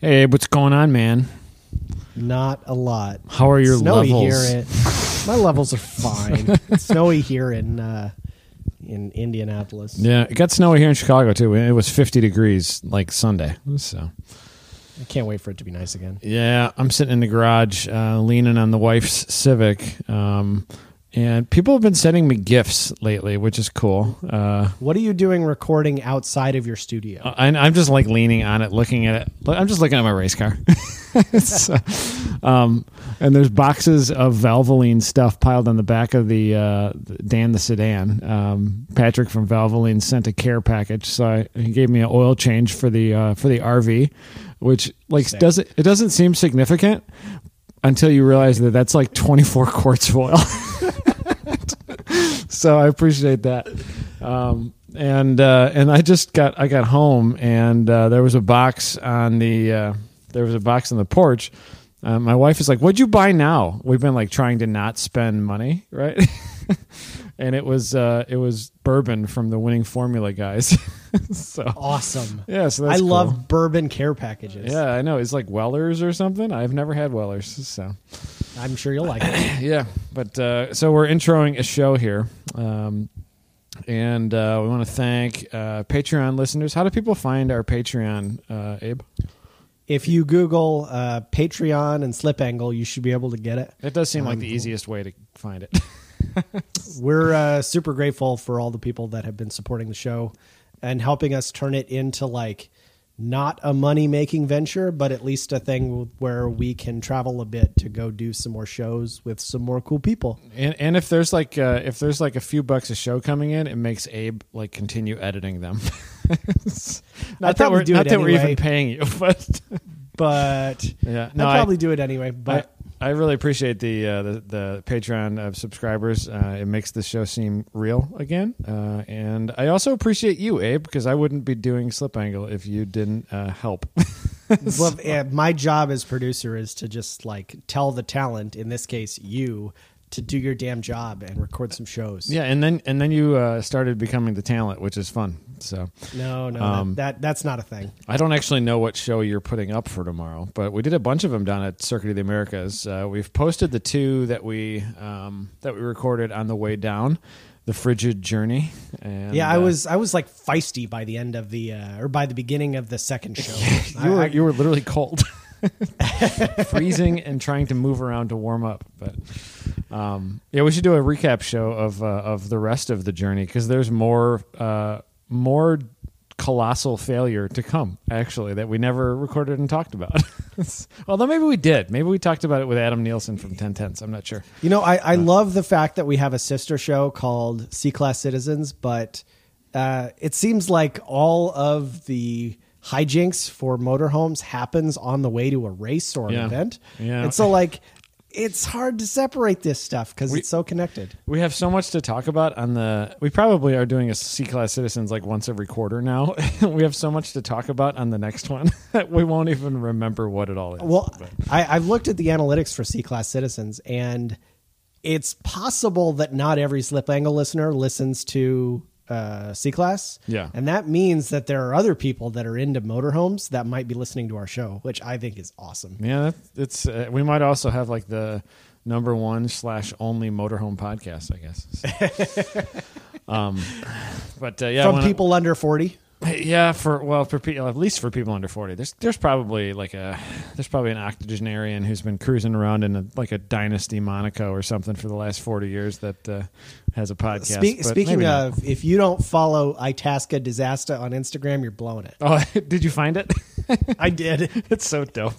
Hey, what's going on, man? Not a lot. How are your snowy levels? here. In, my levels are fine. It's snowy here in uh, in Indianapolis. Yeah, it got snowy here in Chicago too. It was 50 degrees like Sunday. So I can't wait for it to be nice again. yeah, I'm sitting in the garage, uh, leaning on the wife's Civic, um, and people have been sending me gifts lately, which is cool. Uh, What are you doing recording outside of your studio? I, I'm just like leaning on it, looking at it. I'm just looking at my race car. So, um, and there's boxes of Valvoline stuff piled on the back of the uh, Dan the sedan. Um, Patrick from Valvoline sent a care package, so I, he gave me an oil change for the uh, for the RV, which like doesn't it doesn't seem significant until you realize that that's like 24 quarts of oil. so I appreciate that. Um, and uh, and I just got I got home and uh, there was a box on the uh, there was a box on the porch. Uh, my wife is like, "What'd you buy now?" We've been like trying to not spend money, right? and it was uh, it was bourbon from the winning formula guys. so awesome. yeah, so I that's love bourbon care packages. Yeah, I know. It's like Wellers or something. I've never had Wellers, so I'm sure you'll like it. yeah. But uh, so we're introing a show here, um, and uh, we want to thank uh, Patreon listeners. How do people find our Patreon, uh, Abe? If you Google uh, Patreon and Slip Angle, you should be able to get it. It does seem like Um, the easiest way to find it. We're uh, super grateful for all the people that have been supporting the show and helping us turn it into like not a money making venture, but at least a thing where we can travel a bit to go do some more shows with some more cool people. and and if there's like uh, if there's like a few bucks a show coming in, it makes Abe like continue editing them. not that we're do not it that we're even paying you, but But yeah, no, I'd I- probably do it anyway. But I, really appreciate the, uh, the the Patreon of subscribers. Uh, it makes the show seem real again, uh, and I also appreciate you, Abe, because I wouldn't be doing Slip Angle if you didn't uh, help. well, yeah, my job as producer is to just like tell the talent, in this case you, to do your damn job and record some shows. yeah, and then and then you uh, started becoming the talent, which is fun. So No, no, Um, that, that that's not a thing. I don't actually know what show you're putting up for tomorrow, but we did a bunch of them down at Circuit of the Americas. Uh, we've posted the two that we um, that we recorded on the way down, the Frigid Journey. And, Yeah, I uh, was I was like feisty by the end of the uh, or by the beginning of the second show. you were I- you were literally cold, freezing, and trying to move around to warm up. But um, yeah, we should do a recap show of uh, of the rest of the journey because there's more uh, more colossal failure to come. Actually, that we never recorded and talked about. Although maybe we did. Maybe we talked about it with Adam Nielsen from Ten Tenths. I'm not sure. You know, I, I love the fact that we have a sister show called C Class Citizens, but uh, it seems like all of the hijinks for motorhomes happens on the way to a race or an Yeah. event. Yeah. And so, like, it's hard to separate this stuff because it's so connected. We have so much to talk about on the. We probably are doing a C class citizens like once every quarter now. we have so much to talk about on the next one that we won't even remember what it all is. Well, But- I, I've looked at the analytics for C Class Citizens, and it's possible that not every Slip Angle listener listens to uh, C Class. Yeah. And that means that there are other people that are into motorhomes that might be listening to our show, which I think is awesome. yeah, it's. Uh, we might also have like the number one slash only motorhome podcast. I guess. um, but uh, yeah, From when I- people under 40. Yeah, for well, for people at least for people under forty, there's there's probably like a there's probably an octogenarian who's been cruising around in a, like a dynasty Monaco or something for the last forty years that uh, has a podcast. Spe- speaking maybe not. of, if you don't follow Itasca Disaster on Instagram, you're blowing it. oh, did you find it? I did. it's so dope.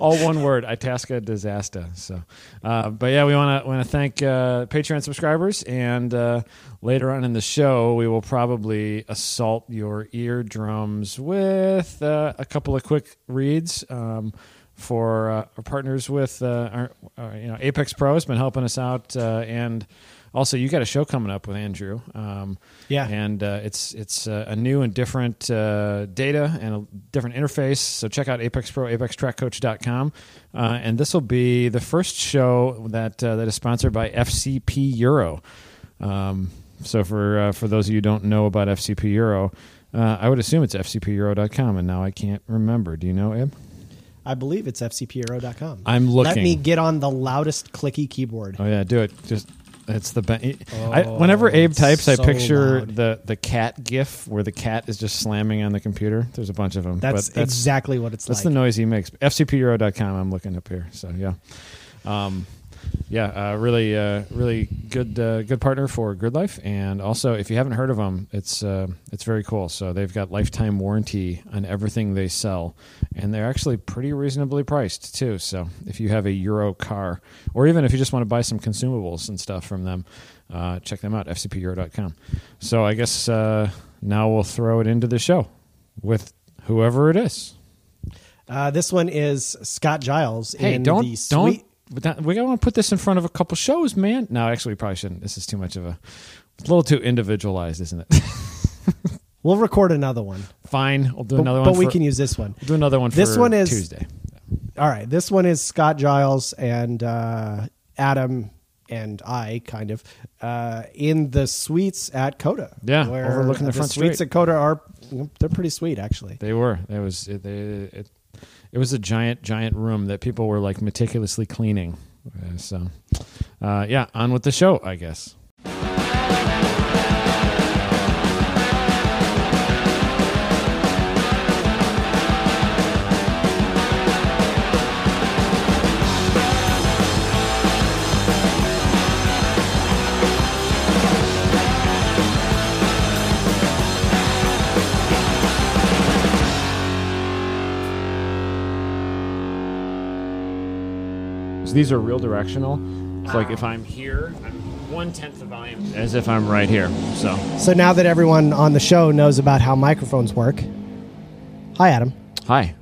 All one word, Itasca disaster. So, uh, but yeah, we want to want to thank uh, Patreon subscribers, and uh, later on in the show, we will probably assault your eardrums with uh, a couple of quick reads. Um, for uh, our partners with uh, our, uh, you know Apex Pro has been helping us out, uh, and also you got a show coming up with Andrew. Um, Yeah. and uh, it's it's uh, a new and different uh, data and a different interface. So check out Apex Pro, ApexTrackCoach.com, uh, and this will be the first show that uh, that is sponsored by FCP Euro. Um, so for uh, for those of you who don't know about FCP Euro, Uh, I would assume it's fcpeuro.com, and now I can't remember. Do you know, Abe? I believe it's fcpro.com. I'm looking. Let me get on the loudest clicky keyboard. Oh yeah, do it. Just it's the be- I, whenever Abe types, I picture loud. the the cat GIF where the cat is just slamming on the computer. There's a bunch of them. That's, that's exactly what it's like. that's like. the noise he makes. FCPeuro.com. I'm looking up here. So yeah, um, yeah, uh, really, uh, really good, uh, good partner for Grid Life. And also, if you haven't heard of them, it's uh, it's very cool. So they've got lifetime warranty on everything they sell, and they're actually pretty reasonably priced too. So if you have a Euro car, or even if you just want to buy some consumables and stuff from them, uh, check them out. FCPeuro.com. So I guess uh, now we'll throw it into the show with whoever it is. Uh, this one is Scott Giles. Hey, in don't the don't. That, we want to put this in front of a couple shows, man. No, actually, we probably shouldn't. This is too much of a. It's a little too individualized, isn't it? We'll record another one, Fine, we'll do but, another one. but we can use this one. we'll do another one. This for one is- Tuesday. All right, this one is Scott Giles and uh, Adam and I, kind of, uh, in the suites at COTA. Yeah, where overlooking the front suites street. at COTA are they're pretty sweet, actually. They were. It was. It, they, it, it was a giant, giant room that people were like meticulously cleaning. Uh, so, uh, yeah, on with the show, I guess. So these are real directional. It's like if I'm here, I'm one tenth the volume as if I'm right here. So, So now that everyone on the show knows about how microphones work, hi Adam. hi.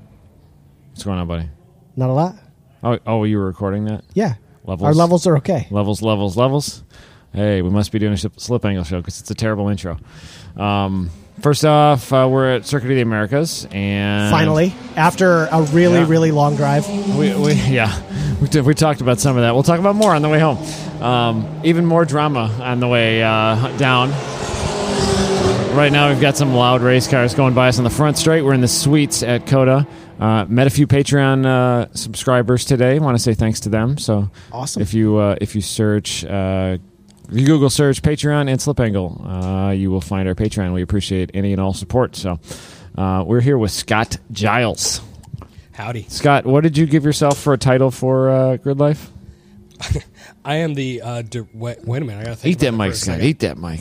What's going on, buddy? Not a lot. Oh, oh, you were recording that? Yeah, Levels. our levels are okay. Levels, levels, levels. Hey, we must be doing a slip, slip angle show because it's a terrible intro. Um, first off, uh, we're at Circuit of the Americas, and Finally, after a really Yeah. really long drive. we, we yeah, we, did, we talked about some of that. We'll talk about more on the way home. Um, even more drama on the way uh, down. Right now, we've got some loud race cars going by us on the front straight. We're in the suites at COTA. Uh, met a few Patreon uh, subscribers today. Want to say thanks to them. So Awesome. If you uh, if you search, uh, if you Google search Patreon and Slip Angle, uh, you will find our Patreon. We appreciate any and all support. So uh, we're here with Scott Giles. Howdy. Scott, what did you give yourself for a title for uh, Grid Life? I am the. Uh, di- wait, wait a minute. I gotta think Eat that about it mic, for a Scott. second. Eat that mic.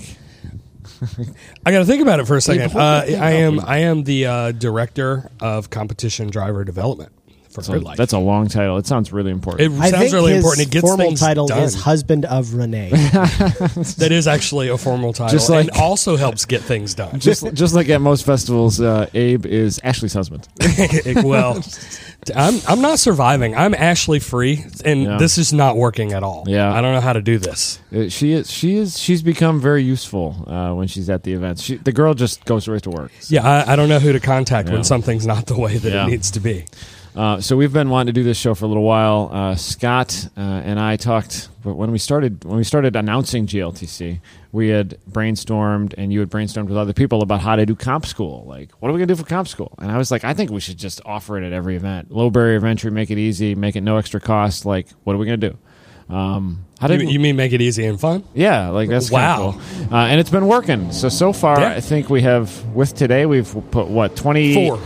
I gotta think about it for a second. hold Uh, I am. I am the uh, director of competition driver development for So Grid Life. that's a long title. It sounds really important. it I sounds think really his important. It gets formal things title done. is husband of Renee. that is actually a formal title, Just like- and also helps get things done. just just like at most festivals, uh, Abe is Ashley's husband. well, I'm I'm not surviving. I'm Ashley free, and Yeah. this is not working at all. Yeah. I don't know how to do this. Uh, she is she is she's become very useful uh, when she's at the events. She, the girl just goes right to work. Yeah, I, I don't know who to contact Yeah. when something's not the way that Yeah. it needs to be. Uh, so we've been wanting to do this show for a little while. Uh, Scott uh, and I talked but when we started when we started announcing GLTC. We had brainstormed, and you had brainstormed with other people about how to do comp school. Like, what are we gonna do for comp school? And I was like, I think we should just offer it at every event. Low barrier of entry, make it easy, make it no extra cost. Like, what are we gonna do? Um, how You, did you mean make it easy and fun? yeah, like that's Wow. wow, cool. uh, and it's been working. So so far, Yeah. I think we have with today we've put what twenty Four.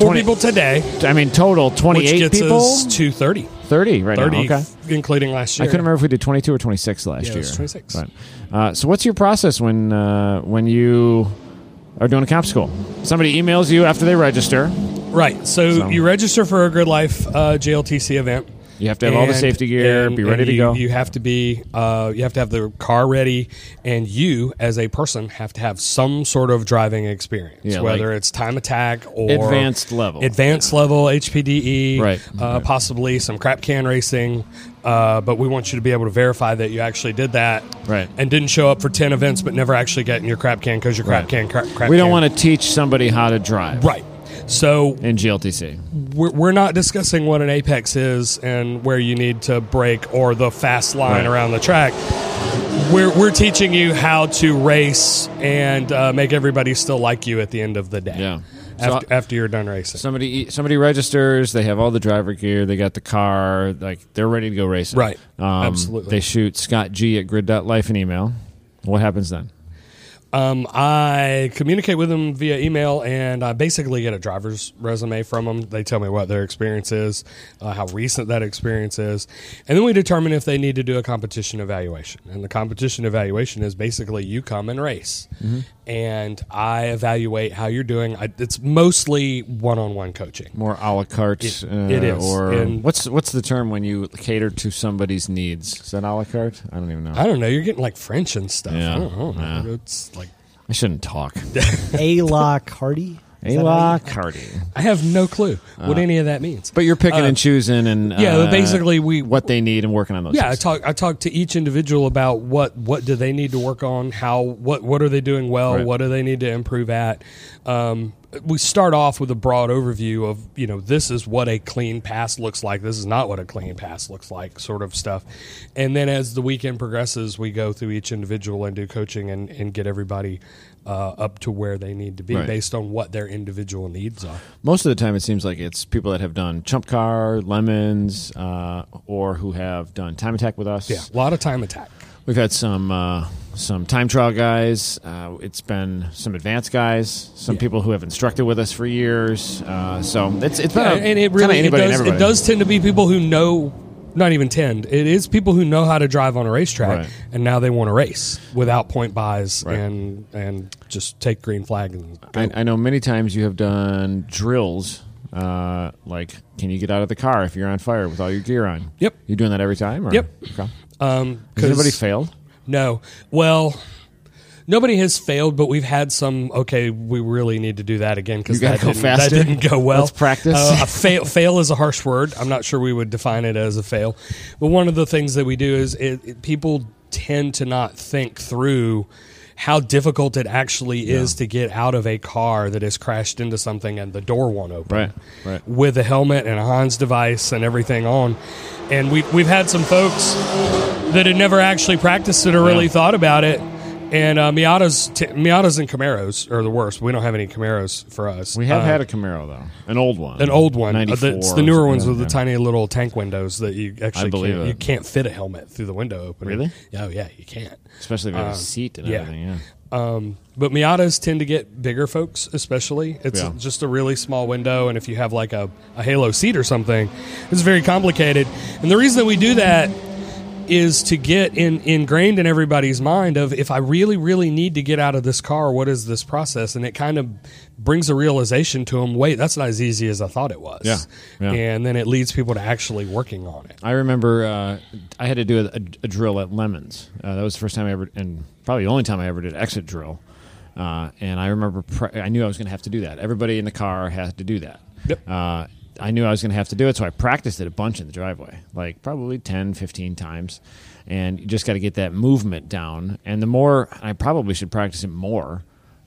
Four 20 people today, I mean total twenty-eight which gets people. us to 30. 30 right 30, now. Okay. including last year. I couldn't remember if we did 22 or 26 last Yeah, year. 26. Right. Uh, so what's your process when uh, when you are doing a comp school? Somebody emails you after they register. Right. So, So- you register for a Grid Life uh, GLTC event. You have to have all the safety gear, and- be ready and to you, go. You have to be, uh, you have to have the car ready, and you, as a person, have to have some sort of driving experience, Yeah, whether like it's time attack or Advanced level. advanced level HPDE, Right. Uh, Right. possibly some crap can racing. Uh, but we want you to be able to verify that you actually did that, Right. And didn't show up for ten events, but never actually get in your crap can because your crap Right. can. Crap, crap we don't can- want to teach somebody how to drive. Right. So in GLTC. we're, we're not discussing what an apex is and where you need to brake or the fast line Right. around the track. We're, we're teaching you how to race and uh, make everybody still like you at the end of the day. Yeah. So- After, after you're done racing. Somebody somebody registers. They have all the driver gear. They got the car. Like they're ready to go racing. Right. Um, Absolutely. They shoot Scott G at grid.life an email. What happens then? Um, I communicate with them via email, and I basically get a driver's resume from them. They tell me what their experience is, uh, how recent that experience is, and then we determine if they need to do a competition evaluation. And the competition evaluation is basically you come and race, and I evaluate how you're doing. I, it's mostly one-on-one coaching. More a la carte. It- uh, it is. Or And- what's what's the term when you cater to somebody's needs? Is that a la carte? I don't even know. I don't know. You're getting like French and stuff. Yeah. I don't, I don't know. Yeah. It's I shouldn't talk. A la Cardi. a la carte. I have no clue what any of that means. But you're picking Uh, and choosing and yeah, uh, but basically we what they need and working on those. Yeah, I things. talk. I talk to each individual about what what do they need to work on, how what what are they doing well, Right. what do they need to improve at. Um, we start off with a broad overview of you know this is what a clean pass looks like. This is not what a clean pass looks like, sort of stuff. And then as the weekend progresses, we go through each individual and do coaching and, and get everybody uh, up to where they need to be Right. based on what their individual needs are. Most of the time, it seems like it's people that have done Chump Car, Lemons, uh, or who have done Time Attack with us. Yeah, a lot of time attack. We've had some uh, some time trial guys. Uh, it's been some advanced guys. Some Yeah. people who have instructed with us for years. Uh, so it's it's been Yeah, a, and it really it does, it does tend to be people who know not even tend it is people who know how to drive on a racetrack Right. and now they want to race without point buys Right. and and just take green flag and. I, I know many times you have done drills. Uh, like, can you get out of the car if you're on fire with all your gear on? Yep. You're doing that every time? Or? Yep. Okay. um Has anybody failed? No well Nobody has failed, but we've had some. Okay, we really need to do that again because You gotta that, go didn't- that faster? didn't go well. Let's practice. Uh, a fail, fail is a harsh word. I'm not sure we would define it as a fail. But one of the things that we do is it, it- people tend to not think through how difficult it actually is to get out of a car that has crashed into something and the door won't open. Right, right. With a helmet and a Hans device and everything on. And we, we've had some folks that had never actually practiced it or really thought about it. And uh, Miatas, t- Miatas and Camaros are the worst. We don't have any Camaros for us. We have Uh, had a Camaro though, an old one, an old one. Uh, the, it's the newer ones with the tiny little tank windows that you actually can't, it. you can't fit a helmet through the window opening. Really? Oh yeah, you can't. especially if you have um, a seat and yeah. everything. Yeah. Um, but Miatas tend to get bigger folks, especially. It's Yeah. just a really small window, and if you have like a, a Halo seat or something, it's very complicated. And the reason that we do that is to get in, ingrained in everybody's mind of if I really, really need to get out of this car, what is this process? And it kind of brings a realization to them. Wait, that's not as easy as I thought it was. Yeah. Yeah. And then it leads people to actually working on it. I remember uh, I had to do a, a drill at Lemons. Uh, that was the first time I ever, and probably the only time I ever did exit drill. Uh, and I remember pre- I knew I was going to have to do that. Everybody in the car had to do that. Yep. I knew I was going to have to do it, so I practiced it a bunch in the driveway, like probably 10, 15 times. And you just got to get that movement down. And the more, I probably should practice it more.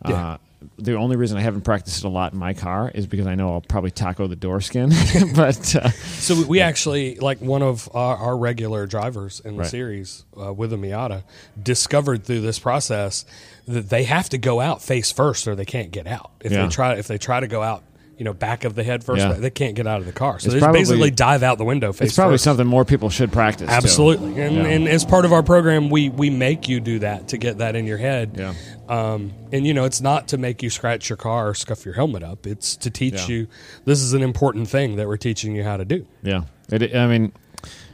Yeah. Uh, the only reason I haven't practiced it a lot in my car is because I know I'll probably taco the door skin. but uh, So we- we actually, like one of our, our regular drivers in the Right. series uh, with a Miata, discovered through this process that they have to go out face first or they can't get out. If Yeah. they try, if they try to go out, you know, back of the head first, Yeah. they can't get out of the car. So It's they just probably- basically dive out the window face it's probably first. something more people should practice. too. Absolutely, and, Yeah. and as part of our program, we we make you do that to get that in your head. Yeah. Um, and you know, it's not to make you scratch your car or scuff your helmet up. It's to teach Yeah. you this is an important thing that we're teaching you how to do. Yeah. It, I mean,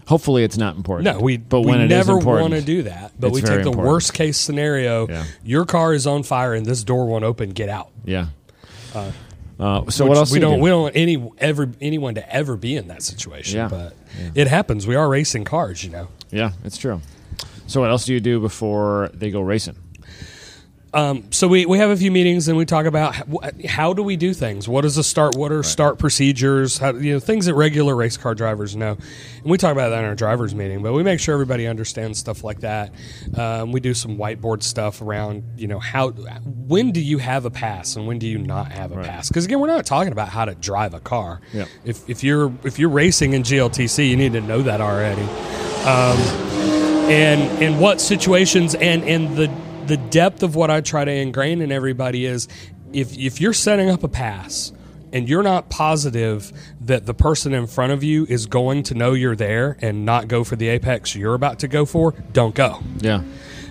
hopefully it's not important. No, we but we when it is never want to do that. But we take the important. worst case scenario. Yeah. Your car is on fire and this door won't open. Get out. Yeah. Uh, Uh, so Which what else? We do don't. do? We don't want any ever anyone to ever be in that situation. Yeah. But it happens. We are racing cars. You know. Yeah, it's true. So what else do you do before they go racing? Um, so we, we have a few meetings and we talk about how, how do we do things. What is a start? What are start procedures? How, you know things that regular race car drivers know. And we talk about that in our drivers meeting. But we make sure everybody understands stuff like that. Um, we do some whiteboard stuff around you know how when do you have a pass and when do you not have a pass? Because again, we're not talking about how to drive a car. Yeah. If if you're if you're racing in GLTC, you need to know that already. Um, and and what situations and and the the depth of what I try to ingrain in everybody is if if you're setting up a pass and you're not positive that the person in front of you is going to know you're there and not go for the apex you're about to go for, don't go. Yeah.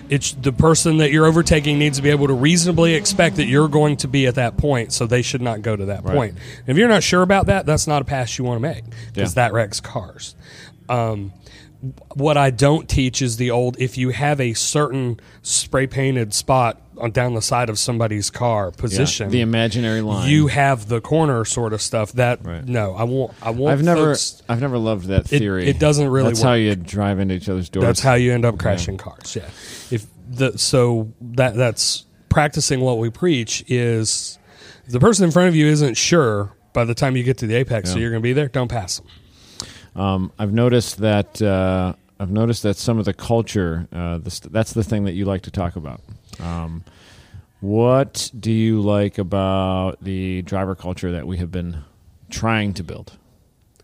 It's the person that you're overtaking needs to be able to reasonably expect that you're going to be at that point, so they should not go to that Right. point. If you're not sure about that, that's not a pass you want to make because Yeah. that wrecks cars. Um, what I don't teach is the old if you have a certain spray painted spot on down the side of somebody's car Yeah. position, The imaginary line. you have the corner sort of stuff. That Right. no, I won't. I won't. I've never, folks- I've never loved that theory. it doesn't really That's how you drive into each other's doors. That's how you end up crashing cars. Yeah. If the so that that's practicing what we preach is the person in front of you isn't sure by the time you get to the apex, so you're going to be there. Don't pass them. Um, I've noticed that uh, I've noticed that some of the culture uh, the, that's the thing that you like to talk about. Um, what do you like about the driver culture that we have been trying to build?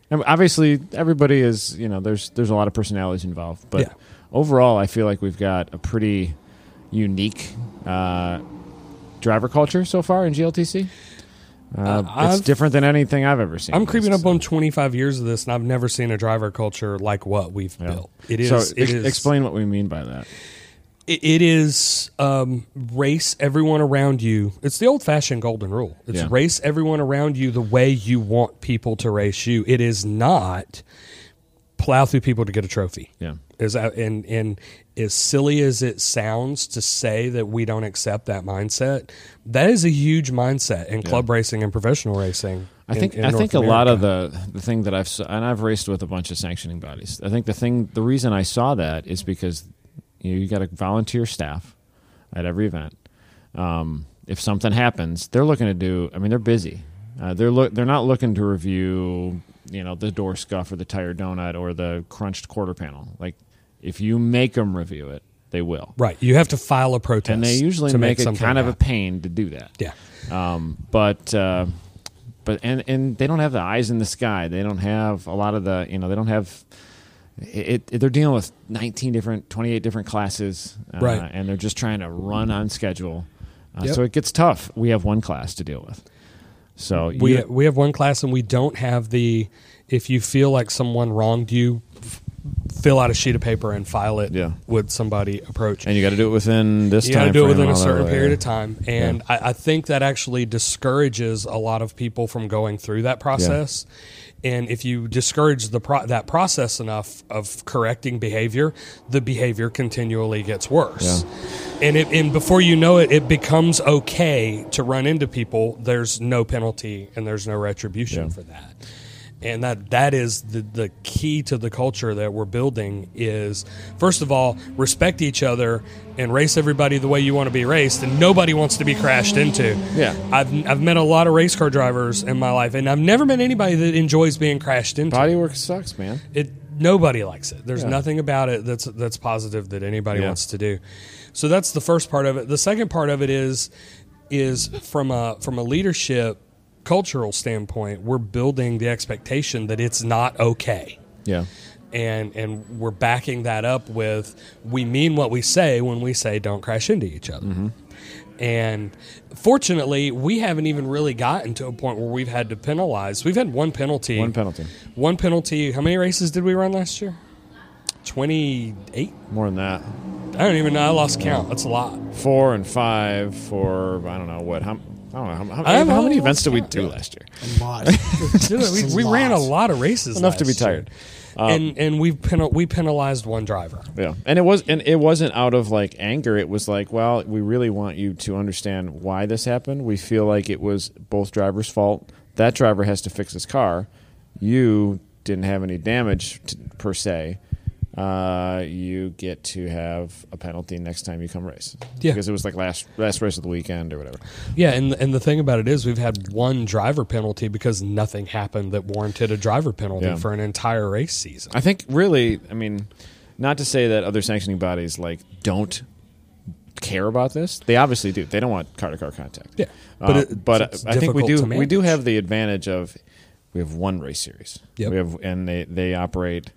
And obviously, everybody is you know there's there's a lot of personalities involved, but Yeah. overall, I feel like we've got a pretty unique uh, driver culture so far in GLTC. Uh, it's different than anything I've ever seen. I'm creeping up So- on 25 years of this, and I've never seen a driver culture like what we've Yeah. built. It is. So it ex- is- explain what we mean by that. It, it is um, race everyone around you. It's the old-fashioned golden rule. It's Yeah. race everyone around you the way you want people to race you. It is not plow through people to get a trophy. Yeah. Is that and and as silly as it sounds to say that we don't accept that mindset, that is a huge mindset in club racing and professional racing. I in- think in I North think a lot of the the thing that I've and I've raced with a bunch of sanctioning bodies. I think the thing the reason I saw that is because you know, you got a volunteer staff at every event. Um, if something happens, they're looking to do. I mean, they're busy. Uh, they're look. They're not looking to review. You know, the door scuff or the tire donut or the crunched quarter panel. Like, if you make them review it, they will. right. You have to file a protest, And they usually to make, make, it kind of a pain to do that. yeah. Um, but uh, but and and they don't have the eyes in the sky. They don't have a lot of the you know they don't have. It, it, they're dealing with 19 different 28 different classes uh, Right. and they're just trying to run on schedule uh, Yep. so it gets tough we have one class to deal with so We you- we have one class and we don't have the if you feel like someone wronged you, f- fill out a sheet of paper and file it Yeah. with somebody approach. and you got to do it within this you got to do it within a certain period of time, and I, I think that actually discourages a lot of people from going through that process. And if you discourage the pro- that process enough of correcting behavior, the behavior continually gets worse. And it, and before you know it, it becomes okay to run into people. There's no penalty and there's no retribution Yeah. for that and that that is the, the key to the culture that we're building is first of all respect each other and race everybody the way you want to be raced and nobody wants to be crashed into Yeah. i've, I've met a lot of race car drivers in my life and i've never met anybody that enjoys being crashed into bodywork sucks man it nobody likes it. There's Yeah. nothing about it that's that's positive that anybody Yeah. wants to do. So that's the first part of it. The second part of it is is from a from a leadership cultural standpoint, we're building the expectation that it's not okay. yeah And and we're backing that up with we mean what we say when we say don't crash into each other. Mm-hmm. And fortunately, we haven't even really gotten to a point where we've had to penalize. We've had one penalty. one penalty One penalty. How many races did we run last year? 28? more than that I don't even know. I lost count. That's a lot. four and five for i don't know what how don't know how, how, I how many events did we do last year? A lot. we we ran a lot of races. Enough to be last year. tired. Um, and and we penal, we penalized one driver. Yeah, and it was and it wasn't out of like anger. It was like, well, we really want you to understand why this happened. We feel like it was both drivers' fault. That driver has to fix his car. You didn't have any damage t per se. Uh, you get to have a penalty next time you come race. Yeah. because it was like last last race of the weekend or whatever. Yeah, and and the thing about it is we've had one driver penalty because nothing happened that warranted a driver penalty Yeah. for an entire race season. I think really, I mean, not to say that other sanctioning bodies like don't care about this. They obviously do. They don't want car to car contact. Yeah, but but it- but I think we do we do have the advantage of we have one race series. Yep. We have and they they operate.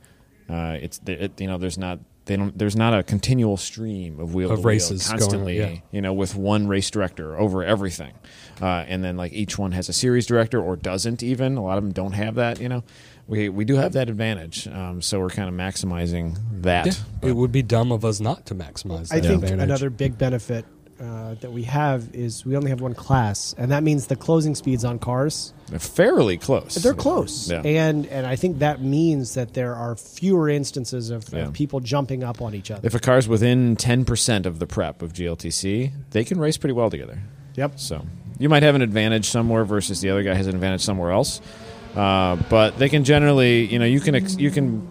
Uh, it's it, you know there's not they don't there's not a continual stream of wheel Of to wheel races going on, constantly. yeah. You know with one race director over everything, uh, and then like each one has a series director or doesn't even. A lot of them don't have that. You know. We, we do have that advantage, um, so we're kind of maximizing that. Yeah, it would be dumb of us not to maximize. That I think advantage. another big benefit uh, that we have is we only have one class, and that means the closing speeds on cars They're fairly close. they're close, Yeah. and and I think that means that there are fewer instances of, Yeah. of people jumping up on each other. If a car's within 10% of the prep of GLTC, they can race pretty well together. yep. So you might have an advantage somewhere versus the other guy has an advantage somewhere else. Uh, but they can generally, you know, you can, ex- you can,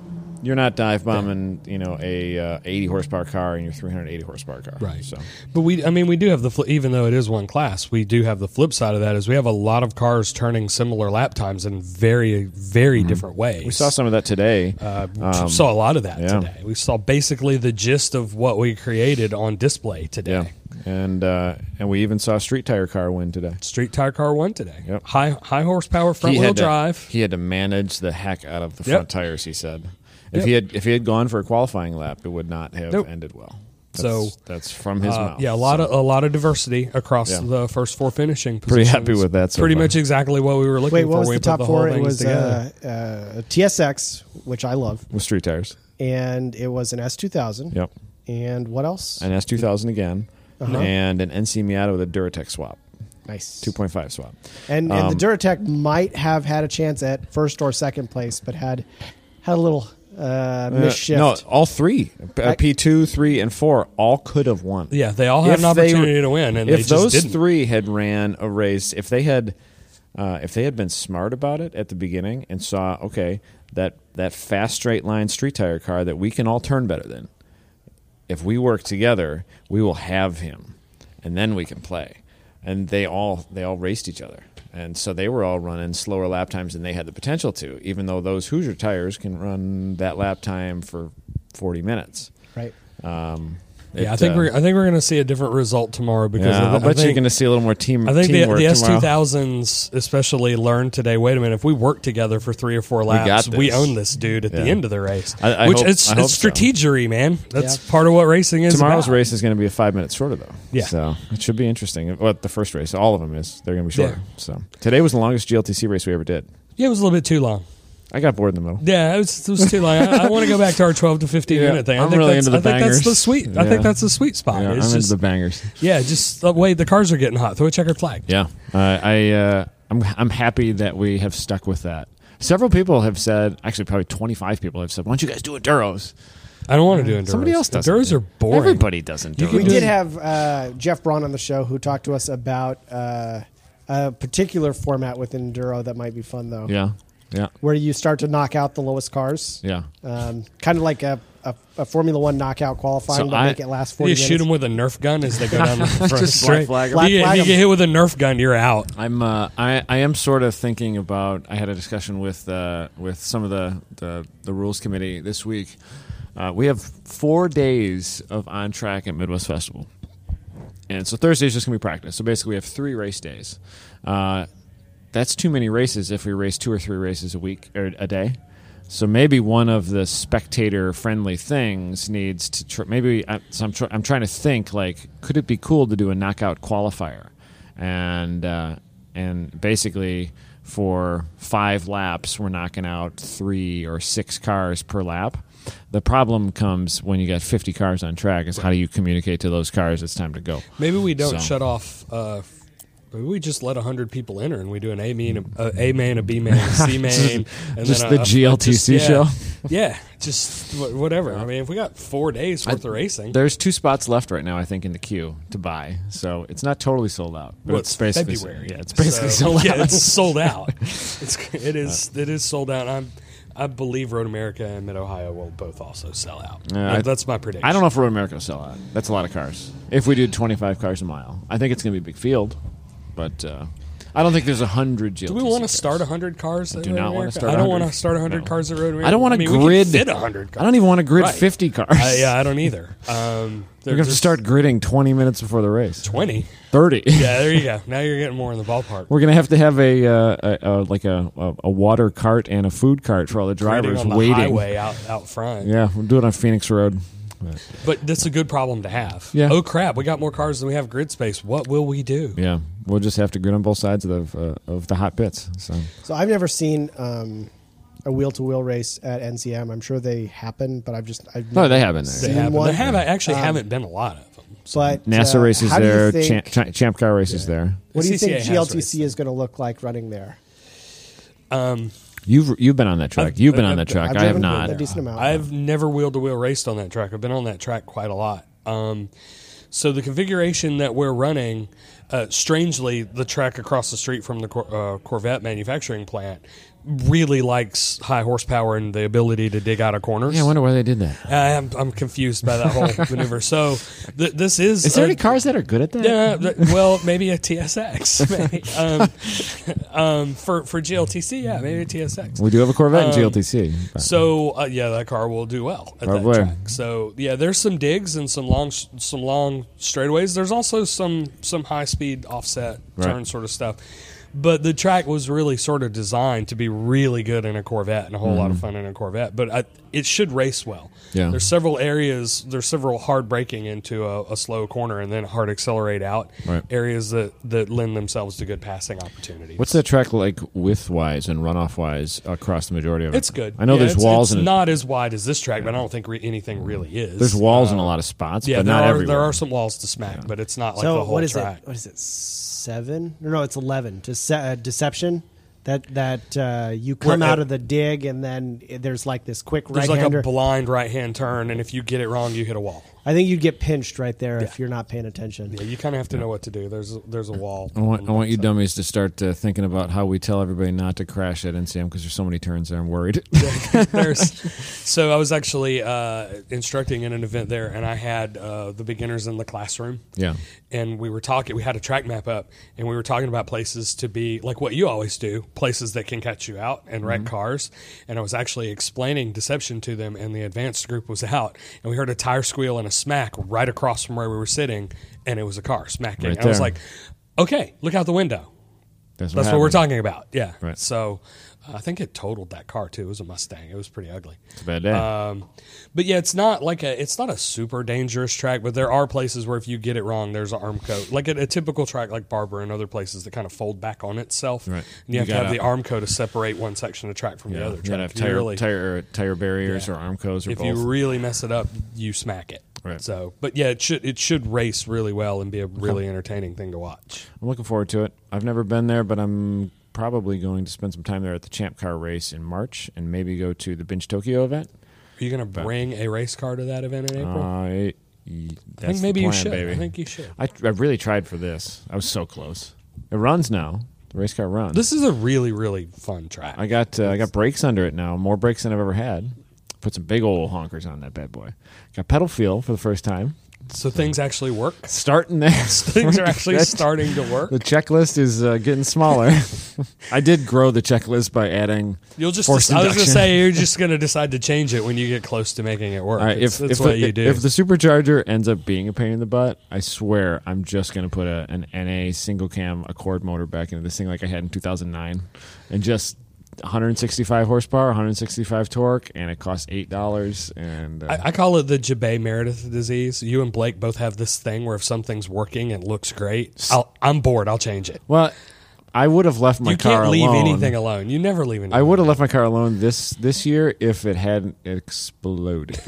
you're not dive bombing, you know, a uh, 80 horsepower car and your 380 horsepower car. Right. So But we, I mean, we do have the, fli- even though it is one class, we do have the flip side of that is we have a lot of cars turning similar lap times in very, very different ways. Mm-hmm. we saw some of that today. Uh, Um, saw a lot of that yeah. today. We saw basically the gist of what we created on display today. yeah. And, uh, and we even saw a street tire car win today. Street tire car won today. Yep. High high horsepower front he wheel to, drive. He had to manage the heck out of the Yep. front tires. He said, if Yep. he had if he had gone for a qualifying lap, it would not have Nope. ended well. So, That's, that's from his Uh, mouth. yeah, a lot So, of a lot of diversity across Yeah. the first four finishing. Pretty happy with that so Pretty far. much exactly what we were looking Wait, for. what was we the top the whole four? It was uh, uh, TSX, which I love, with street tires. and it was an S2000. Yep, And what else? an S two thousand again, Uh-huh. and an NC Miata with a Duratec swap, nice. two point five swap. And, Um, and the Duratec might have had a chance at first or second place, but had had a little uh, Uh, misshift. no, all three, P two, three, and four, all could have won. yeah, they all had If an they opportunity were- to win, and they if just those didn't. three had ran a race, if they had, uh, if they had been smart about it at the beginning and saw, okay, that that fast straight line street tire car that we can all turn better than, if we work together, we will have him, and then we can play. And they all they all raced each other, and so they were all running slower lap times than they had the potential to, even though those Hoosier tires can run that lap time for forty minutes. right. Um, yeah, I think uh, we're I think we're going to see a different result tomorrow because yeah, of I'll bet I you're going to see a little more team. I think the, teamwork the S two thousands especially learned today. Wait a minute, if we work together for three or four laps, we, this. own this dude at the end of the race. I- I which hope- it's I hope it's so. strategery, man. That's Yeah. part of what racing is. Tomorrow's about. race is going to be a five minutes shorter, though. Yeah. So it should be interesting. What the first race, all of them is they're going to be shorter. Yeah. So today was the longest GLTC race we ever did. Yeah, it was a little bit too long. I got bored in the middle. Yeah, it was, it was too long. I, I want to go back to our twelve to fifteen Yeah, minute thing. I I'm think really that's, into the I think that's the bangers. sweet. I Yeah. think that's the sweet spot. Yeah, I'm it's into just the bangers. yeah, just the way the cars are getting hot. Throw a checkered flag. Yeah, uh, I uh, I'm I'm happy that we have stuck with that. Several people have said, actually, probably 25 people have said, "Why don't you guys do enduros?" I don't want to do enduros. Somebody else does. Enduros are boring. Everybody does enduros. You can We did have uh, Jeff Braun on the show who talked to us about uh, a particular format with Enduro that might be fun, though, Yeah, yeah, where you start to knock out the lowest cars. yeah. Um, kind of like a, a, a Formula One knockout qualifying, So but I- make it last You 40 just minutes. shoot them with a Nerf gun as they go down the front Just straight. black flag 'em. You, get, flag you 'em. get hit with a Nerf gun, you're out. I'm uh, I I am sort of thinking about. I had a discussion with uh, with some of the, the the rules committee this week. Uh, we have four days of on track at Midwest Festival, and so Thursday is just gonna be practice. So basically, we have three race days. Uh, that's too many races if we race two or three races a week or a day. So maybe one of the spectator friendly things needs to tr- maybe I, so I'm, tr- I'm trying to think like could it be cool to do a knockout qualifier and uh, and basically for five laps we're knocking out three or six cars per lap. The problem comes when you got 50 cars on track is how do you communicate to those cars it's time to go. Maybe we don't So- shut off. Uh, maybe we just let hundred people enter, and we do an A main, a, a main, a B main, a C main, and just then the a- GLTC just- yeah. show? Yeah, just whatever. I mean, if we got four days worth of racing, There's two spots left right now, I think, in the queue to buy. So it's not totally sold out. But well, it's basically February. Yeah, it's basically So, sold out. yeah, it's sold out. It's, it is it is sold out. I'm I believe Road America and Mid Ohio will both also sell out. I- that's my prediction. I don't know if Road America will sell out. That's a lot of cars. If we do 25 cars a mile, I think it's going to be a big field, but uh, I don't think there's a hundred GLTC. Do we want to start hundred cars? At do not wanna start I don't 100. want to start hundred No. cars at Road America. I don't want to mean, we grid. can fit hundred. I don't even want to grid Right. 50 cars. Uh, yeah, I don't either. Um, We're going to start gridding 20 minutes before the race. twenty. 30. Yeah, there you go. Now you're getting more in the ballpark. We're gonna have to have a, uh, a, a like a, a a water cart and a food cart for all the drivers on the waiting. highway out out front. Yeah, we'll do it on Phoenix Road. But that's a good problem to have. Yeah. Oh crap, we got more cars than we have grid space. What will we do? Yeah, we'll just have to grid on both sides of the uh, of the hot pits. So So I've never seen um, a wheel to wheel race at NCM. I'm sure they happen, but I've just I've no, they have in They there. seen have. one. There have actually Um, haven't been a lot of them. But NASA uh, races how do you there, think- champ, champ car races there. What do you think CCA has GLTC is going to look like running there? Um, You've you've been on that track. I've- You've been on I've- that track. I've I have not. a decent amount. I've never wheel to wheel raced on that track. I've been on that track quite a lot. Um, so the configuration that we're running, uh, strangely, the track across the street from the Cor- uh, Corvette manufacturing plant really likes high horsepower and the ability to dig out of corners. Yeah, I wonder why they did that. I'm, I'm confused by that whole maneuver. So th- this is Is there a- any cars that are good at that? Yeah, th- well, maybe a TSX. Maybe. Um, um, for for GLTC, yeah, maybe a TSX. We do have a Corvette Um, in GLTC. but- So uh, yeah, that car will do well at Probably. that track. So yeah, there's some digs and some long some long straightaways. There's also some some high speed offset Right. turn sort of stuff. But the track was really sort of designed to be really good in a Corvette and a whole lot of fun in a Corvette. But I, it should race well. Mm-hmm. Yeah. There's several areas. There's several hard braking into a, a slow corner and then hard accelerate out Right. areas that that lend themselves to good passing opportunities. What's that track like width wise and runoff wise across the majority of it? It's good. I know Yeah, there's it's- walls It's and not as wide as this track, but I don't think re- anything really is. there's walls in Uh, a lot of spots, Yeah, but there not are everywhere. there are some walls to smack, but it's not like so the whole what is track. it? What is it? Seven? No, no, it's eleven. Dece- uh, deception. That that uh, you come Where- out of the dig and then there's like this quick There's right like hander. a blind right hand turn, and if you get it wrong, you hit a wall. I think you'd get pinched right there if you're not paying attention. Yeah, you kind of have to know what to do. There's a, there's a wall. I want, I want you dummies to start uh, thinking about how we tell everybody not to crash at NCM because there's so many turns there. I'm worried. There's, so I was actually uh, instructing in an event there, and I had uh, the beginners in the classroom. yeah. and we were talking we had a track map up and we were talking about places to be like what you always do places that can catch you out and wreck cars and i was actually explaining deception to them and the advanced group was out and we heard a tire squeal and a smack right across from where we were sitting and it was a car smacking. Right i was there. like okay look out the window. That's, that's what we're talking about. Yeah. Right. so i think it totaled that car too it was a mustang it was pretty ugly It's a bad day. um, but yeah, it's not like a it's not a super dangerous track, but there are places where if you get it wrong, there's an Armco, like a, a typical track like Barber and other places that kind of fold back on itself. Right. And you, You have to have the Armco to separate one section of track from yeah. the other You track. gotta have tire, really, tire, tire barriers Yeah. or Armcos or if both. you really mess it up, you smack it. Right. So, but yeah, it should it should race really well and be a really entertaining thing to watch. I'm looking forward to it. I've never been there, but I'm probably going to spend some time there at the Champ Car race in March and maybe go to the Binge Tokyo event. Are you going to bring a race car to that event in April? Uh, it- y- I that's think maybe the you plan, should. Baby. I think you should. I, I really tried for this. I was so close. It runs now. The race car runs. This is a really really fun track. I got uh, I got brakes under it now. More brakes than I've ever had. Put some big old honkers on that bad boy. Got pedal feel for the first time. So things actually work. Starting there. Things are actually starting to work. The checklist is uh, getting smaller. I did grow the checklist by adding. You'll just. Forced I was going to say you're just going to decide to change it when you get close to making it work. Right, if that's if what the, you do. if the supercharger ends up being a pain in the butt, I swear I'm just gonna put a, an NA single cam Accord motor back into this thing like I had in 2009, and just 165 horsepower, 165 torque, and it costs eight dollars. And uh, I, I call it the Jabay Meredith disease. You and Blake both have this thing where if something's working and looks great, I'll, I'm bored. I'll change it. well, I would have left my you car You can't leave alone. anything alone. You never leave anything. I would have left my car alone this this year if it hadn't exploded.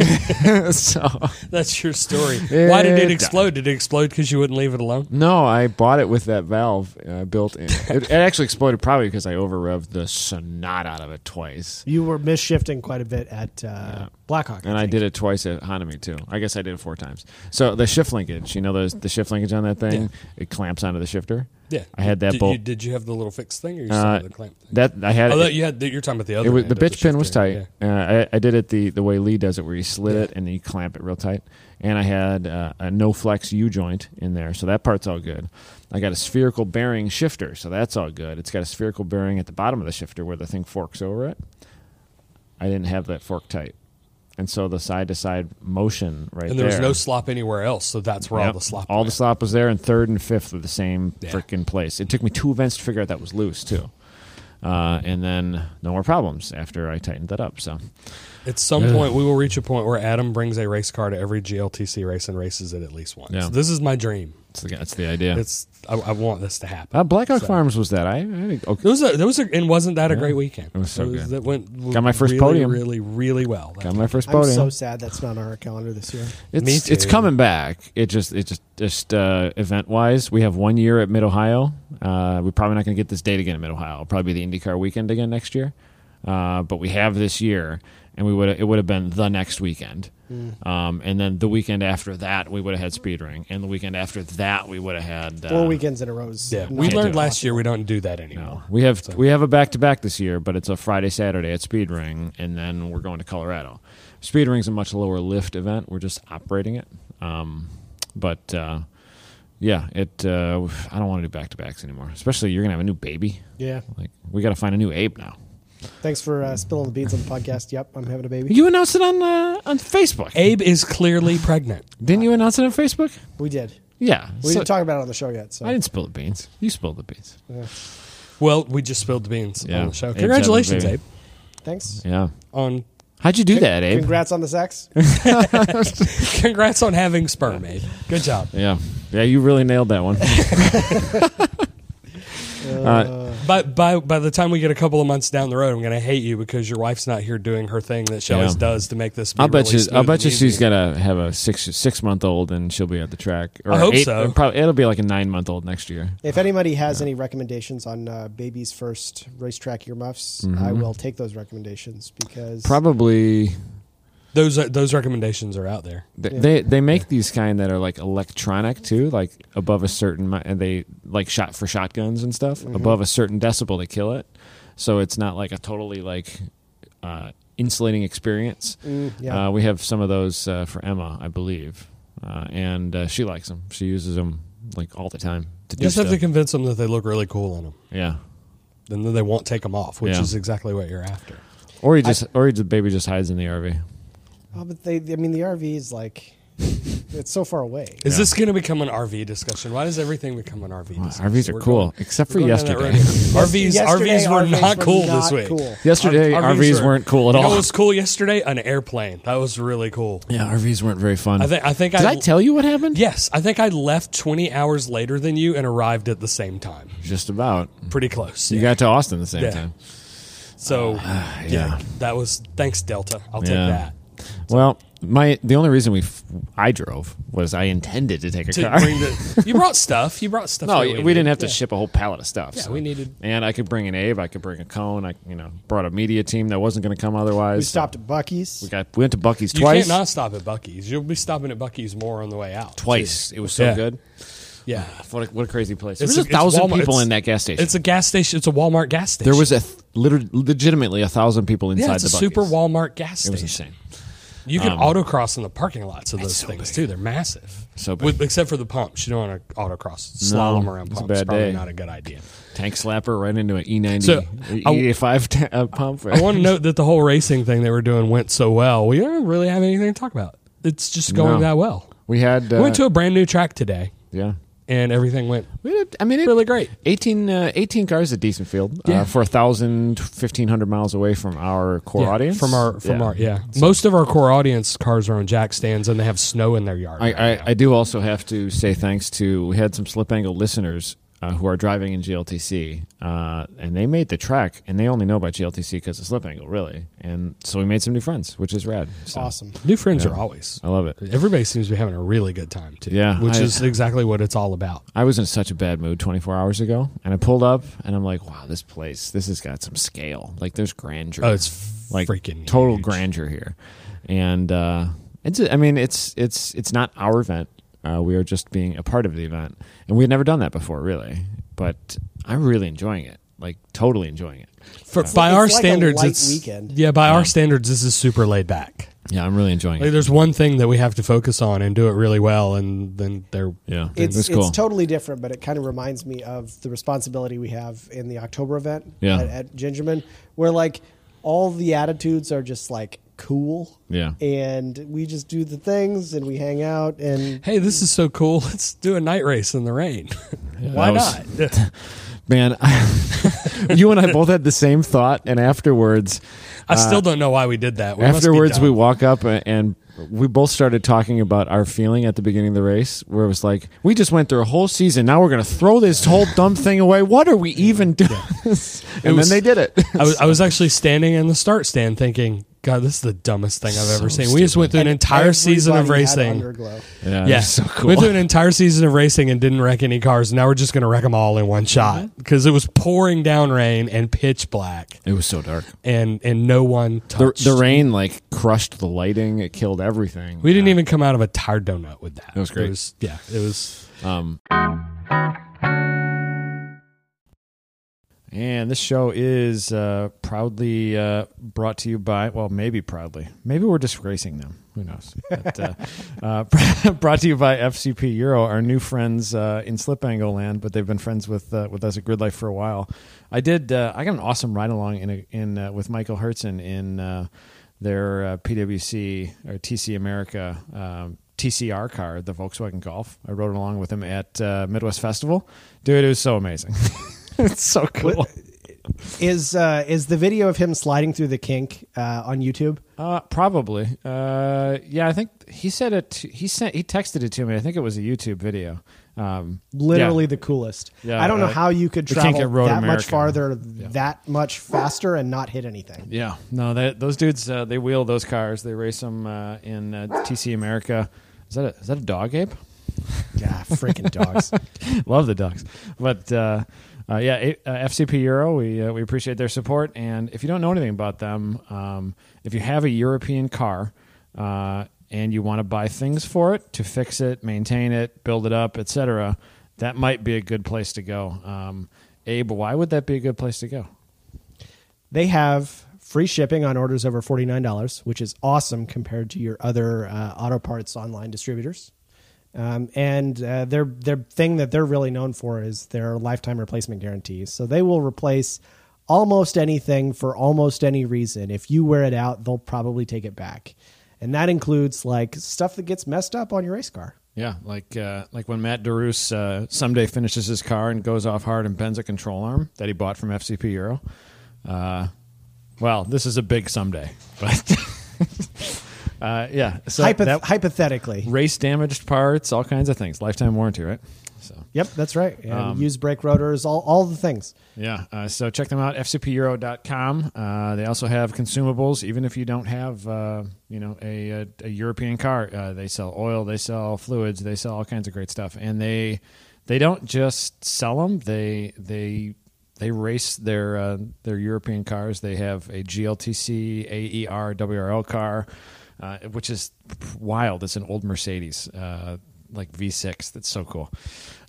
so That's your story. Why did it It explode? Did it explode because you wouldn't leave it alone? no, I bought it with that valve uh, built in. It, it actually exploded probably because I over revved the snot out of it twice. You were misshifting quite a bit at uh, Blackhawk. And I did it twice at Hanami too. I guess I did it four times. So the shift linkage, you know, those the shift linkage on that thing, Yeah. it clamps onto the shifter. Yeah, I had that Did bolt. You, did you have the little fixed thing, or you Uh, the clamp? Thing? That I had. Oh, that, you had. You're talking about the other. was, the bitch pin was tight. Uh, I, I did it the, the way Lee does it, where you slit Yeah. it and then you clamp it real tight. And I had uh, a no flex U joint in there, so that part's all good. I got a spherical bearing shifter, so that's all good. It's got a spherical bearing at the bottom of the shifter where the thing forks over it. I didn't have that fork tight, and so the side to side motion right And there was there- no slop anywhere else, so that's where all Yep. the slop. all the slop was there, and third and fifth were the same Yeah. freaking place. It took me two events to figure out that was loose too, uh, and then no more problems after I tightened that up. So At some point, we will reach a point where Adam brings a race car to every GLTC race and races it at least once. Yeah. This is my dream. It's the, that's the idea. It's I, I want this to happen. Uh, Blackhawk So- Farms was that. I, I think- okay. It was a, there was a, and wasn't that a great weekend? It was so good. That went Got my first really, podium. really, really well. got my first I'm podium. so sad that's not on our calendar this year. it's Me it's coming back. It just it just just uh, event wise, we have one year at Mid Ohio. Uh, we're probably not going to get this date again at Mid Ohio. Probably be the IndyCar weekend again next year. Uh, but we have this year, and we would it would have been the next weekend. Um, and then the weekend after that, we would have had speed ring, and the weekend after that, we would have had uh, Four weekends in a row. Yeah, not we learned last year we don't do that anymore. No, we have we have a back to back this year, but it's a Friday Saturday at speed ring, and then we're going to Colorado. Speedring's a much lower lift event. We're just operating it, um, but uh, yeah, it. Uh, I don't want to do back to backs anymore. Especially you're gonna have a new baby. Yeah. Like we got to find a new ape now. Thanks for uh, spilling the beans on the podcast. Yep, I'm having a baby. You announced it on uh, on Facebook. Abe is clearly pregnant. Didn't you announce it on Facebook? We did. Yeah, We so- didn't talk about it on the show yet. So I didn't spill the beans. You spilled the beans. Well, we just spilled the beans Yeah. on the show. Abe's Congratulations, having a Abe. thanks. Yeah. On How'd you do that, Abe? Congrats on the sex. congrats on having sperm, Abe. Good job. Yeah. Yeah, you really nailed that one. Uh, But by by the time we get a couple of months down the road, I'm going to hate you because your wife's not here doing her thing that she always Yeah. does to make this. Be I'll bet really you. I'll bet and you she's gonna have a six six month old and she'll be at the track. Or I hope eight- so. Probably it'll be like a nine month old next year. if anybody has any recommendations on uh, baby's first racetrack earmuffs, I will take those recommendations because Probably those are, those recommendations are out there. they, Yeah. they they make these kind that are like electronic too, like above a certain and they like shot for shotguns and stuff. Above a certain decibel, they kill it. So it's not like a totally like uh, insulating experience. Mm, yeah. Uh, we have some of those uh, for Emma, I believe, uh, and uh, she likes them. She uses them like all the time to You do just have to convince them that they look really cool on them, yeah. and then they won't take them off, which Yeah. is exactly what you're after. Or he just, or he, the baby just hides in the RV. Oh, but they, I mean, the RV is like, it's so far away. Is Yeah. this going to become an RV discussion? Why does everything become an RV discussion? RVs are We're cool, going- except for we're going down that yesterday. road. RVs, Yesterday, RVs were RVs not were cool not this week. cool. Yesterday, R- RVs weren't cool at You know all. what was cool yesterday? An airplane. That was really cool. yeah, RVs weren't very fun. I think. I think. Did I tell you what happened? Yes, I think I left 20 hours later than you and arrived at the same time. Just about. Pretty close. You yeah. got to Austin the same Yeah. time. so uh, yeah. yeah. that was thanks Delta. I'll take Yeah. that. Well, my the only reason we f- I drove was I intended to take a To car. bring the, you brought stuff. You brought stuff. no, that we, needed. didn't have to Yeah. ship a whole pallet of stuff. Yeah, so. we needed. And I could bring an Abe. I could bring a cone. I you know brought a media team that wasn't going to come otherwise. We stopped at Buc-ee's. We got we went to Buc-ee's You twice. can't not stop at Buc-ee's. You'll be stopping at Buc-ee's more on the way out. twice. It was so Yeah. good. Yeah. Ah, what a, what a crazy place. It's There's a, a- thousand Walmart. people It's- in that gas station. It's a gas station. It's a Walmart gas station. there was a th- liter- legitimately a thousand people inside yeah, it's the a Buc-ee's. super Walmart gas It station. was insane. You can Um, autocross in the parking lots of those so things big. too. They're massive. So big. With, except for the pumps. You don't want to autocross slalom No, around it's a pumps. bad Probably day. not a good idea. Tank slapper right into an E90, So, I- E85 t- uh, pump. I want to note that the whole racing thing they were doing went so well. We don't really have anything to talk about. It's just going No. that well. we had. Uh, we went to a brand new track today, yeah. And everything went I mean, it, really great. 18, uh, 18 cars at decent field Yeah. uh, for a thousand, fifteen hundred miles away from our core Yeah, audience. from our from Yeah. our yeah. Most of our core audience cars are on jack stands, and they have snow in their yard. I, right I. I do also have to say thanks to we had some slip angle listeners uh, who are driving in GLTC, uh, and they made the track, and they only know about GLTC because of slip angle, really. And so we made some new friends, which is rad. So Awesome. New friends Yeah. are always. I love it. Everybody seems to be having a really good time too. Yeah, which I- is exactly what it's all about. I was in such a bad mood 24 hours ago, and I pulled up, and I'm like, wow, this place, this has got some scale. Like, there's grandeur. Oh, it's like freaking total huge. grandeur here, and uh, it's. I mean, it's it's it's not our event. Uh, we are just being a part of the event, and we had never done that before, really. but I'm really enjoying it. Like totally enjoying it. For, It's by like- our it's like a standards, light it's weekend. yeah. By our standards, this is super laid back. Yeah, I'm really enjoying Like, it. there's one thing that we have to focus on and do it really well, and then they're Yeah, It's it was cool. it's totally different, but it kind of reminds me of the responsibility we have in the October event Yeah. at, at Gingerman, where like all the attitudes are just like cool. Yeah. And we just do the things and we hang out and hey, this is so cool. Let's do a night race in the rain. Why that was- not? Man, you and I both had the same thought, and afterwards, I still uh, don't know why we did that. We afterwards we walk up and we both started talking about our feeling at the beginning of the race where it was like we just went through a whole season now we're going to throw this whole dumb thing away what are we even doing and was- then they did it I was, I was actually standing in the start stand thinking, God, this is the dumbest thing I've ever So seen. We just went through an entire season of everybody had racing. Underglow. yeah, Yeah, so cool went through an entire season of racing and didn't wreck any cars. Now we're just going to wreck them all in one shot because it was pouring down rain and pitch black, it was so dark and and no one the, touched. the rain like crushed the lighting it killed everything we didn't even come out of a tire donut with that. It was great. It was, yeah, it was. Um, and this show is uh, proudly uh, brought to you by, well, maybe proudly. Maybe we're disgracing them. Who knows? But, uh, uh, brought to you by FCP Euro, our new friends uh, in Slip Angle Land, but they've been friends with uh, with us at Grid Life for a while. I did. I got an awesome ride along in a, in with Michael Hurczyn in their PWC or TC America um, TCR car, the Volkswagen Golf. I rode along with him at Midwest Festival. Dude, it was so amazing. it's so cool. Is uh, is the video of him sliding through the kink uh, on YouTube? Uh, probably. Uh, yeah, I think he said it. He sent. He texted it to me. I think it was a YouTube video. Um, Literally yeah. the coolest. Yeah, I don't know uh, how you could travel that much farther, that much faster, and not hit anything. Yeah, no, they, those dudes uh, they wheel those cars. They race them uh, in uh, TC America. Is that a, is that a dog, Abe? Yeah, freaking dogs. Love the dogs, but uh, yeah, A- uh, FCP Euro. We uh, we appreciate their support. And if you don't know anything about them, um, if you have a European car uh, and you want to buy things for it to fix it, maintain it, build it up, etc., that might be a good place to go. Um, Abe, why would that be a good place to go? They have free shipping on orders over $49, which is awesome compared to your other uh, auto parts online distributors. Um, and uh, their their thing that they're really known for is their lifetime replacement guarantees. So they will replace almost anything for almost any reason. If you wear it out, they'll probably take it back, and that includes like stuff that gets messed up on your race car. Yeah, like uh, like when Matt DeRoos uh, someday finishes his car and goes off hard and bends a control arm that he bought from FCP Euro. Uh, well, this is a big someday, but uh, yeah. So Hypoth- that hypothetically, race damaged parts, all kinds of things, lifetime warranty, right? So yep, that's right. And Um, used brake rotors, all all the things. yeah, uh, so check them out, fcpeuro.com. Uh, they also have consumables, even if you don't have, uh, you know, a, a, a European car. Uh, they sell oil, they sell fluids, they sell all kinds of great stuff, and they they don't just sell them. They they they race their uh, their European cars. They have a GLTC AER WRL car, uh, which is wild. It's an old Mercedes. Uh, like V6, that's so cool.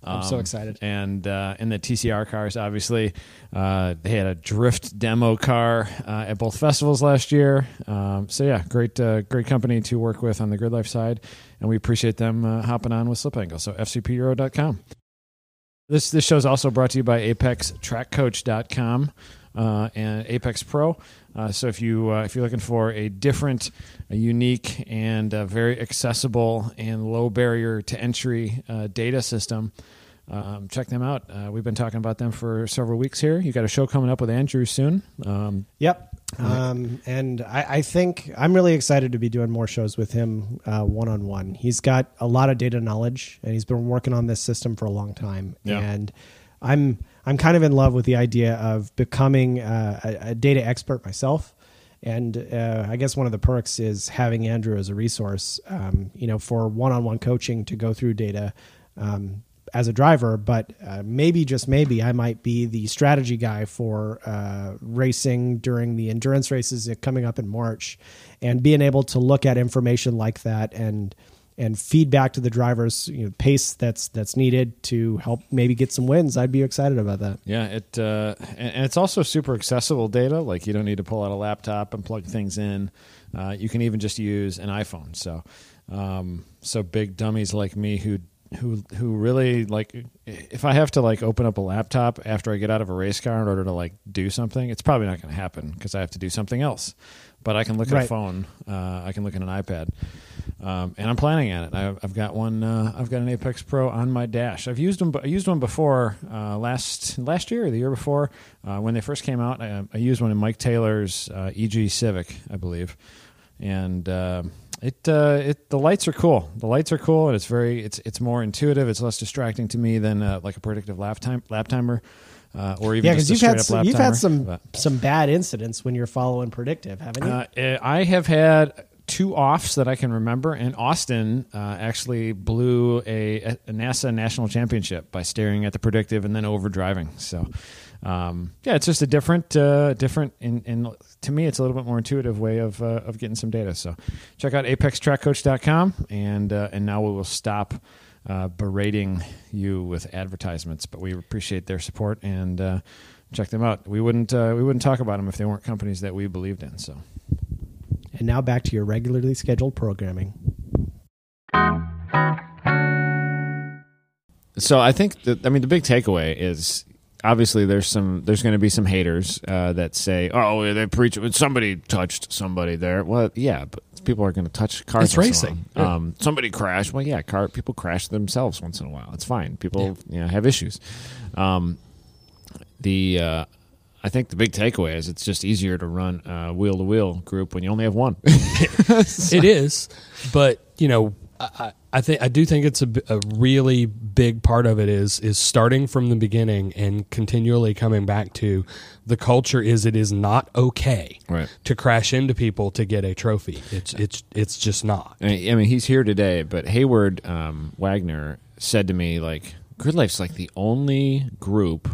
I'm so Um, excited. and uh, in the TCR cars, obviously, uh, they had a drift demo car uh, at both festivals last year. Um, so yeah, great, uh, great company to work with on the grid life side, and we appreciate them uh, hopping on with Slip Angle. So fcpeuro.com. This this show is also brought to you by ApexTrackCoach.com uh, and Apex Pro. Uh, so if you uh, if you're looking for a different, a unique, and uh, very accessible and low barrier to entry uh, data system, um, check them out. Uh, we've been talking about them for several weeks here. You got a show coming up with Andrew soon. Um, Yep. Um, and I, I think I'm really excited to be doing more shows with him one on one. He's got a lot of data knowledge, and he's been working on this system for a long time. Yeah. And I'm I'm kind of in love with the idea of becoming uh, a, a data expert myself. And uh, I guess one of the perks is having Andrew as a resource, um, you know, for one-on-one coaching to go through data. Um, as a driver, but uh, maybe just maybe I might be the strategy guy for uh, racing during the endurance races coming up in March, and being able to look at information like that and and feedback to the drivers, you know, pace that's that's needed to help maybe get some wins. I'd be excited about that. Yeah, it uh, and, it's also super accessible data. Like you don't need to pull out a laptop and plug things in. Uh, you can even just use an iPhone. So, um, so big dummies like me who who who really like if I have to like open up a laptop after I get out of a race car in order to like do something, it's probably not going to happen because I have to do something else. But I can look at a phone. Uh, I can look at an iPad, um, and I'm planning on it. I, I've got one. Uh, I've got an Apex Pro on my dash. I've used them. I used one before uh, last last year or the year before uh, when they first came out. I, I used one in Mike Taylor's uh, EG Civic, I believe, and uh, it uh, it the lights are cool. The lights are cool, and it's very it's it's more intuitive. It's less distracting to me than uh, like a predictive lap time lap timer. Uh, or even Yeah, because you've had some, you've timer. had some But- some bad incidents when you're following predictive, haven't you? uh, eh, I have had two offs that I can remember, and Austin uh, actually blew a, a NASA national championship by staring at the predictive and then overdriving. So, um, yeah, it's just a different, uh, different. In, in to me, it's a little bit more intuitive way of uh, of getting some data. So, check out apextrackcoach.com, and uh, and now we will stop. Uh, berating you with advertisements, but we appreciate their support and uh, check them out. We wouldn't we wouldn't talk about them if they weren't companies that we believed in. So. And now back to your regularly scheduled programming. So I think that I mean the big takeaway is obviously there's some there's going to be some haters uh, that say oh they preach somebody touched somebody there. Well, yeah, but people are going to touch cars. It's once in a racing. while. Um, somebody crashed. Well, yeah, car people crash themselves once in a while. It's fine. People you know have issues. Um, the uh, I think the big takeaway is it's just easier to run a wheel to wheel group when you only have one. it is, but you know, I, I I think I do think it's a, a, really big part of it is is starting from the beginning and continually coming back to the culture is it is not okay Right. to crash into people to get a trophy. It's it's it's just not. I I mean, he's here today, but Hayward um, Wagner said to me, like, Grid Life's like the only group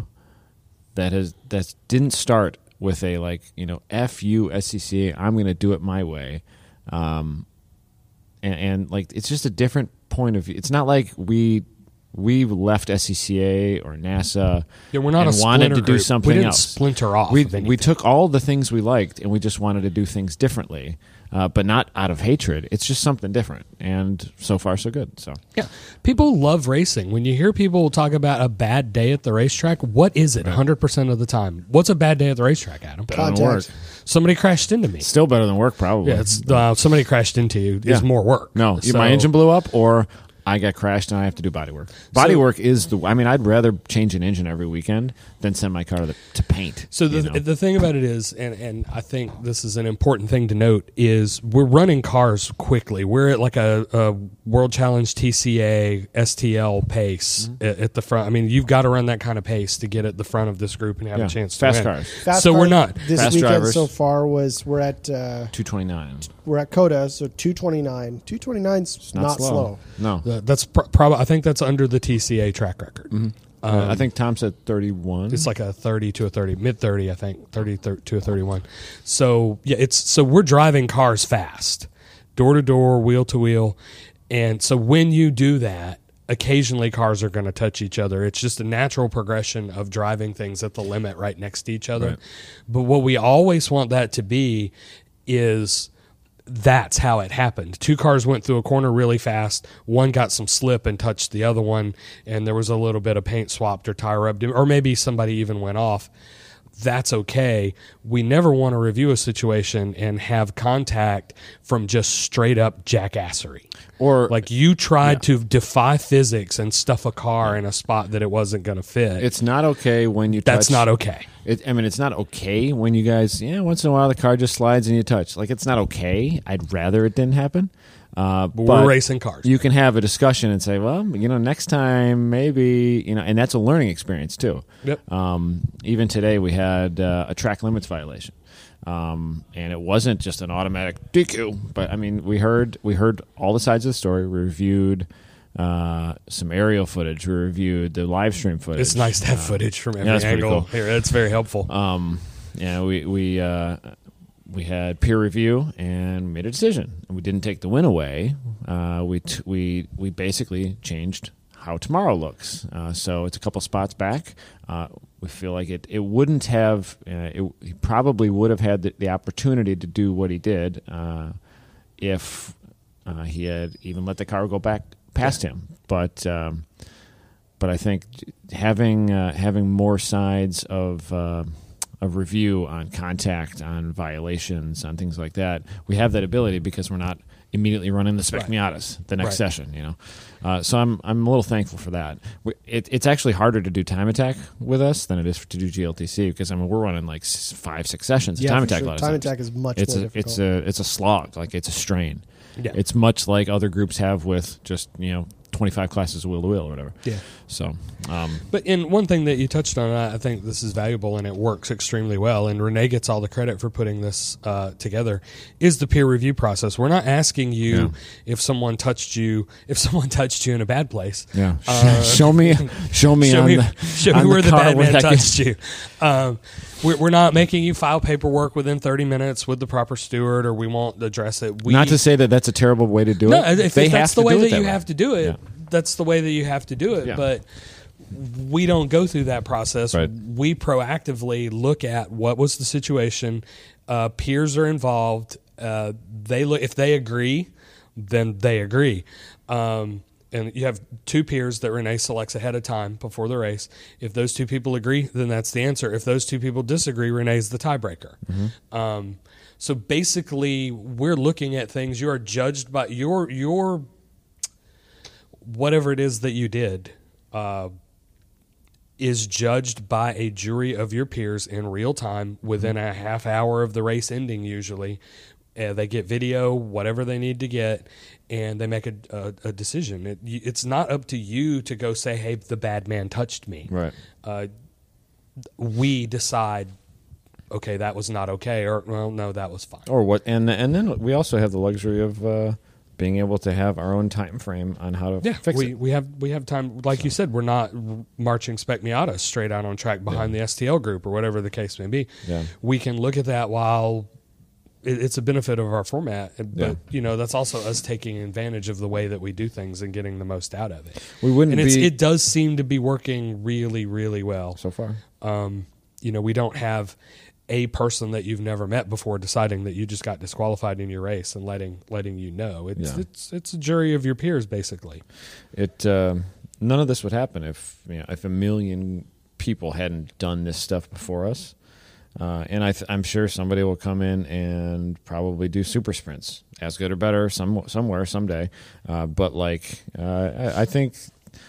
that has that didn't start with a like, you know, F you SCCA, I'm going to do it my way, um, and, and like it's just a different point of view. It's not like we we left SCCA or NASA. Yeah, we're not and wanted to do group. something We didn't else. splinter off We we took all the things we liked and we just wanted to do things differently, uh, but not out of hatred. It's just something different, and so far so good. So Yeah. People love racing. When you hear people talk about a bad day at the racetrack, what is it 100% of the time? What's a bad day at the racetrack, Adam? better than work. Somebody crashed into me. Still better than work, probably. Yeah, it's uh, somebody crashed into you Yeah. is more work. no, So- my engine blew up, or I got crashed and I have to do body work. Body So- work is the. I mean, I'd rather change an engine every weekend than send my car to, the, to paint. So the you know? the thing about it is, and and I think this is an important thing to note is we're running cars quickly. We're at like a, a World Challenge TCA STL pace Mm-hmm. at, at the front. I mean, you've got to run that kind of pace to get at the front of this group and have Yeah, a chance. fast to win. cars. Fast so car we're not. this Fast weekend drivers. so far was we're at uh, two twenty nine. we're at COTA, so two twenty nine. Two twenty nine's Not, not, slow. slow. No, That's pr- probably. I think that's under the TCA track record. Uh, I think Tom said thirty one. It's like a 30 to a 30, mid 30, I think, 30 to a 31. So, yeah, it's so we're driving cars fast, door to door, wheel to wheel. And so when you do that, occasionally cars are going to touch each other. It's just a natural progression of driving things at the limit right next to each other. Right. But what we always want that to be is that's how it happened. Two cars went through a corner really fast. One got some slip and touched the other one, and there was a little bit of paint swapped or tire rubbed, or maybe somebody even went off. That's okay. We never want to review a situation and have contact from just straight up jackassery. or Like you tried to defy physics and stuff a car in a spot that it wasn't going to fit. it's not okay when you. That's touch, not okay. It, I mean, it's not okay when you guys, yeah, once in a while the car just slides and you touch. Like, it's not okay. I'd rather it didn't happen. Uh, but we're racing cars. You can have a discussion and say, well, you know, next time maybe, you know, and that's a learning experience too. Yep. Um, even today we had uh, a track limits violation. Um, and it wasn't just an automatic DQ, but I mean, we heard we heard all the sides of the story. We reviewed uh, some aerial footage. We reviewed the live stream footage. It's nice to have footage from every that's angle. cool. Here, it's very helpful. Um, yeah, we we uh, we had peer review and made a decision. And we didn't take the win away. Uh, we t- we we basically changed how tomorrow looks. Uh, so it's a couple spots back. Uh, we feel like it, it wouldn't have, uh, it, he probably would have had the, the opportunity to do what he did uh, if uh, he had even let the car go back past him. But um, but I think having uh, having more sides of of review on contact, on violations, on things like that, we have that ability because we're not immediately running the spec Right. Miatas the next Right. session. You know, uh, so I'm I'm a little thankful for that. We, it, it's actually harder to do time attack with us than it is to do GLTC because I mean we're running like five six sessions of Yeah, time attack. sure. a Time attack is much it's more a, it's a it's a slog like it's a strain. Yeah. It's much like other groups have with just you know 25 classes of wheel to wheel or whatever. Yeah. So um, But in one thing that you touched on, I think this is valuable and it works extremely well. And Renee gets all the credit for putting this uh, together. Is the peer review process? We're not asking you Yeah. if someone touched you, if someone touched you in a bad place. yeah, Uh, show me show me show on me, the show me where the, car bad man touched you. Um, we're, we're not making you file paperwork within 30 minutes with the proper steward, or we won't address it. We, Not to say that that's a terrible way to do no, it. if, they if that's have the way that you way. have to do it, Yeah. that's the way that you have to do it. Yeah. But we don't go through that process. Right. We proactively look at what was the situation. Uh, peers are involved. Uh, they look if they agree, then they agree. Um, and you have two peers that Renee selects ahead of time before the race. If those two people agree, then that's the answer. If those two people disagree, Renee's the tiebreaker. Um, so basically, we're looking at things. You are judged by your your whatever it is that you did. Uh, is judged by a jury of your peers in real time within a half hour of the race ending. Usually, uh, they get video, whatever they need to get, and they make a, a, a decision. It, it's not up to you to go say, "Hey, the bad man touched me." Right. Uh, we decide, okay, that was not okay, or well, no, that was fine. Or what? And and then we also have the luxury of uh, being able to have our own time frame on how to Yeah, fix we, it. we have we have time. Like you said, we're not marching Spec Miata straight out on track behind the STL group or whatever the case may be. Yeah. We can look at that while it, it's a benefit of our format, but Yeah. you know that's also us taking advantage of the way that we do things and getting the most out of it. We wouldn't and it's, be it does seem to be working really, really well. so far. Um, you know, we don't have a person that you've never met before deciding that you just got disqualified in your race and letting letting you know. It's Yeah. it's it's a jury of your peers basically. It um none of this would happen if you know, if a million people hadn't done this stuff before us. Uh, and I I'm sure somebody will come in and probably do super sprints, as good or better, some somewhere someday. Uh, but like, uh, I, I think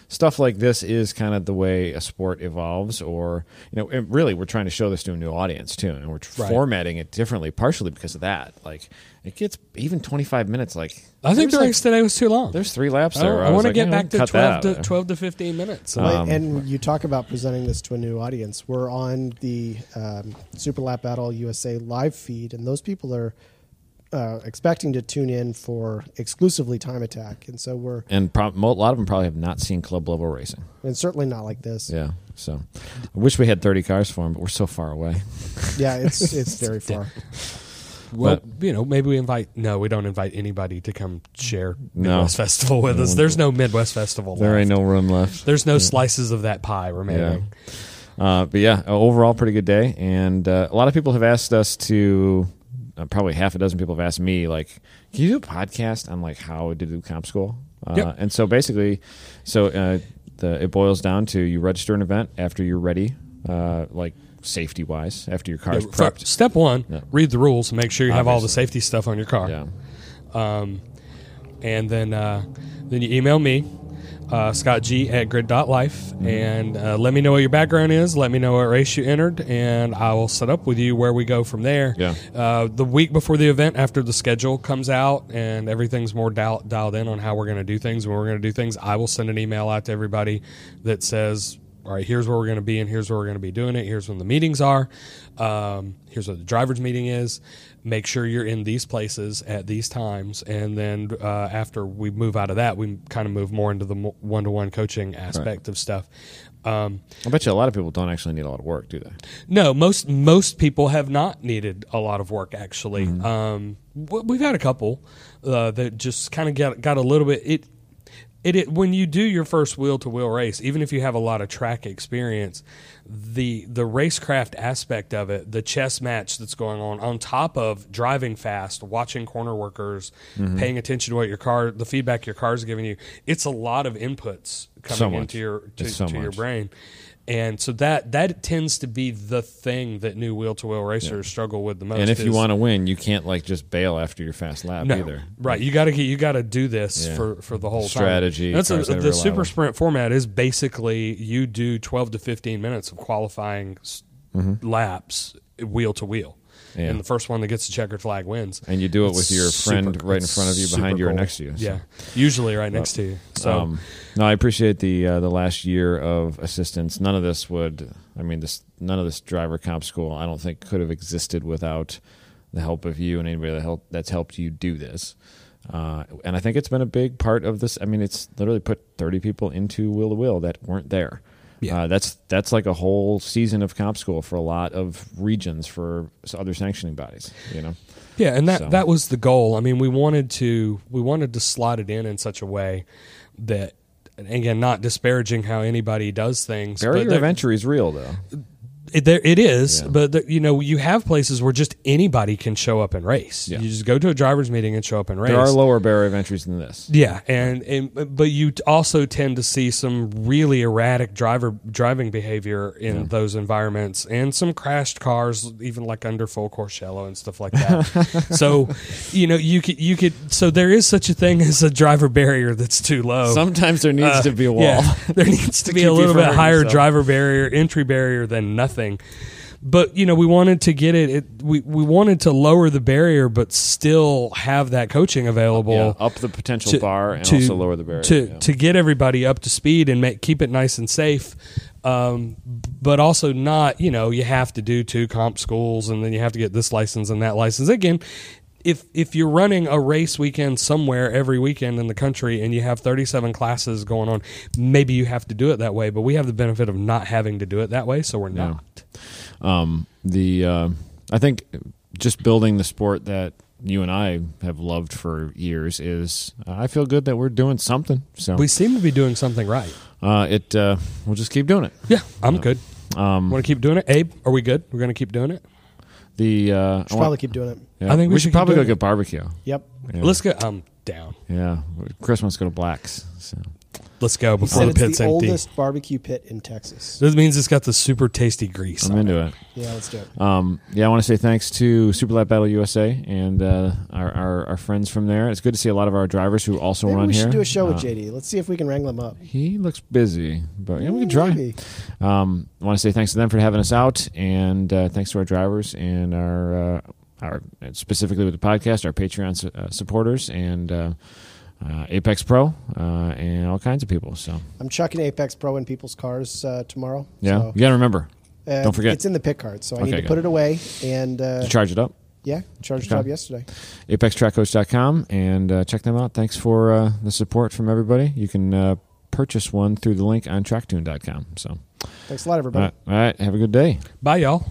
stuff like this is kind of the way a sport evolves. Or you know, and really, we're trying to show this to a new audience too, and we're Right. formatting it differently, partially because of that. Like, it gets even 25 minutes. Like, I think there's the like- race today was too long. there's three laps I, there. where I, want to like, get eh, back to 12 to 12 to 15 minutes. Well, Um, and you talk about presenting this to a new audience. We're on the um, Super Lap Battle USA live feed, and those people are uh, expecting to tune in for exclusively time attack, and so we're and prob- mo- a lot of them probably have not seen club level racing. and certainly not like this. Yeah, so I wish we had 30 cars for them, but we're so far away. Yeah, it's it's very far. well, you know, maybe we invite. No, we don't invite anybody to come share No. Midwest Festival with us. There's no Midwest Festival. There left. ain't no room left. There's no slices of that pie remaining. Uh, but yeah, overall, pretty good day. And uh, a lot of people have asked us to. Uh, probably half a dozen people have asked me, like, "Can you do a podcast on like how to do comp school?" Uh, Yep. And so basically, so uh, the it boils down to you register an event after you're ready, uh, like safety wise, after your car's Yeah, prepped. Step one: Yeah. read the rules. And make sure you have all the safety stuff on your car. Yeah. Um, and then uh, then you email me, uh, Scott G at grid.life, and uh, let me know what your background is. Let me know what race you entered, and I will set up with you where we go from there. Yeah. Uh, the week before the event, after the schedule comes out and everything's more dial- dialed in on how we're going to do things, when we're going to do things, I will send an email out to everybody that says, all right, here's where we're going to be, and here's where we're going to be doing it. Here's when the meetings are. Um, here's what the driver's meeting is. Make sure you're in these places at these times, and then uh, after we move out of that, we kind of move more into the one to one coaching aspect of stuff. Um, I bet you a lot of people don't actually need a lot of work, do they? no, most most people have not needed a lot of work. Actually, um, we've had a couple uh, that just kind of got got a little bit. It, it it when you do your first wheel to wheel race, even if you have a lot of track experience, the the racecraft aspect of it, the chess match that's going on, on top of driving fast, watching corner workers, paying attention to what your car, the feedback your car is giving you, it's a lot of inputs coming So into your to, so to your brain. And so that that tends to be the thing that new wheel to wheel racers struggle with the most. And if you want to win, you can't like just bail after your fast lap no, either. right? You got to you got to do this Yeah. for for the whole Strategy, Time. That's a, cars that are the super sprint format is basically you do twelve to fifteen minutes of qualifying s laps wheel to wheel, Mm-hmm. Yeah. and the first one that gets the checkered flag wins. And you do it with your friend super- right in front of you, behind you, or cool. next to you. so. Yeah, usually right next to you. So um, no, I appreciate the uh, the last year of assistance. None of this would, I mean, this none of this driver comp school, I don't think could have existed without the help of you and anybody that help that's helped you do this. Uh, and I think it's been a big part of this. I mean, it's literally put thirty people into wheel to wheel that weren't there. Yeah. Uh, that's that's like a whole season of comp school for a lot of regions for other sanctioning bodies. You know, Yeah, and that So- that was the goal. I mean, we wanted to we wanted to slot it in in such a way that and again, not disparaging how anybody does things. barrier but of entry is real though. It, there, it is, Yeah. but the, you know, you have places where just anybody can show up and race. Yeah. You just go to a drivers' meeting and show up and race. There are lower barrier of entries than this. Yeah, and, and but you also tend to see some really erratic driver driving behavior in those environments, and some crashed cars, even like under full course yellow and stuff like that. so, you know, you could you could so there is such a thing as a driver barrier that's too low. Sometimes there needs Uh, to be a wall. yeah, there needs to, To be a little bit higher yourself. driver barrier, entry barrier than nothing. But you know, we wanted to get it, it. We we wanted to lower the barrier, but still have that coaching available. Yeah, up the potential to- bar and to- also lower the barrier. to yeah. to get everybody up to speed and make keep it nice and safe. Um, but also not, you know, you have to do two comp schools and then you have to get this license and that license again. If if you're running a race weekend somewhere every weekend in the country and you have 37 classes going on, maybe you have to do it that way. But we have the benefit of not having to do it that way, so we're not. Um, the uh, I think just building the sport that you and I have loved for years is uh, I feel good that we're doing something. So We seem to be doing something right. uh, it uh, we'll just keep doing it. Yeah, I'm good. Um, Want to keep doing it, Abe? Are we good? We're going to keep doing it. the uh, Should want- probably keep doing it. yeah, I think we we should should probably go it. get barbecue. Yep. Yeah. Let's go. I'm down. Yeah, Chris wants go to Blacks. So Let's go before said the it's pit's the empty. oldest barbecue pit in Texas. This means it's got the super tasty grease. I'm on into it. Yeah, let's do it. Um, yeah, I want to say thanks to Super Lap Battle USA and uh, our, our our friends from there. It's good to see a lot of our drivers who also Maybe run we here. should do a show with Uh, JD. Let's see if we can wrangle him up. He looks busy, but yeah, we can try. Maybe. Um, I want to say thanks to them for having us out, and uh, thanks to our drivers and our uh, our specifically with the podcast, our Patreon su- uh, supporters, and uh, uh, Apex Pro, uh, and all kinds of people. So I'm chucking Apex Pro in people's cars uh, tomorrow. yeah, So, you got to remember uh, don't forget. It's in the pit card, so I Okay, need to good. put it away. And uh, to charge it up. yeah, charge Okay. it up yesterday. ApexTrackCoach.com and uh, check them out. Thanks for uh, the support from everybody. You can uh, purchase one through the link on TrackTune.com. So, Thanks a lot, everybody. right, all right, have a good day. Bye, y'all.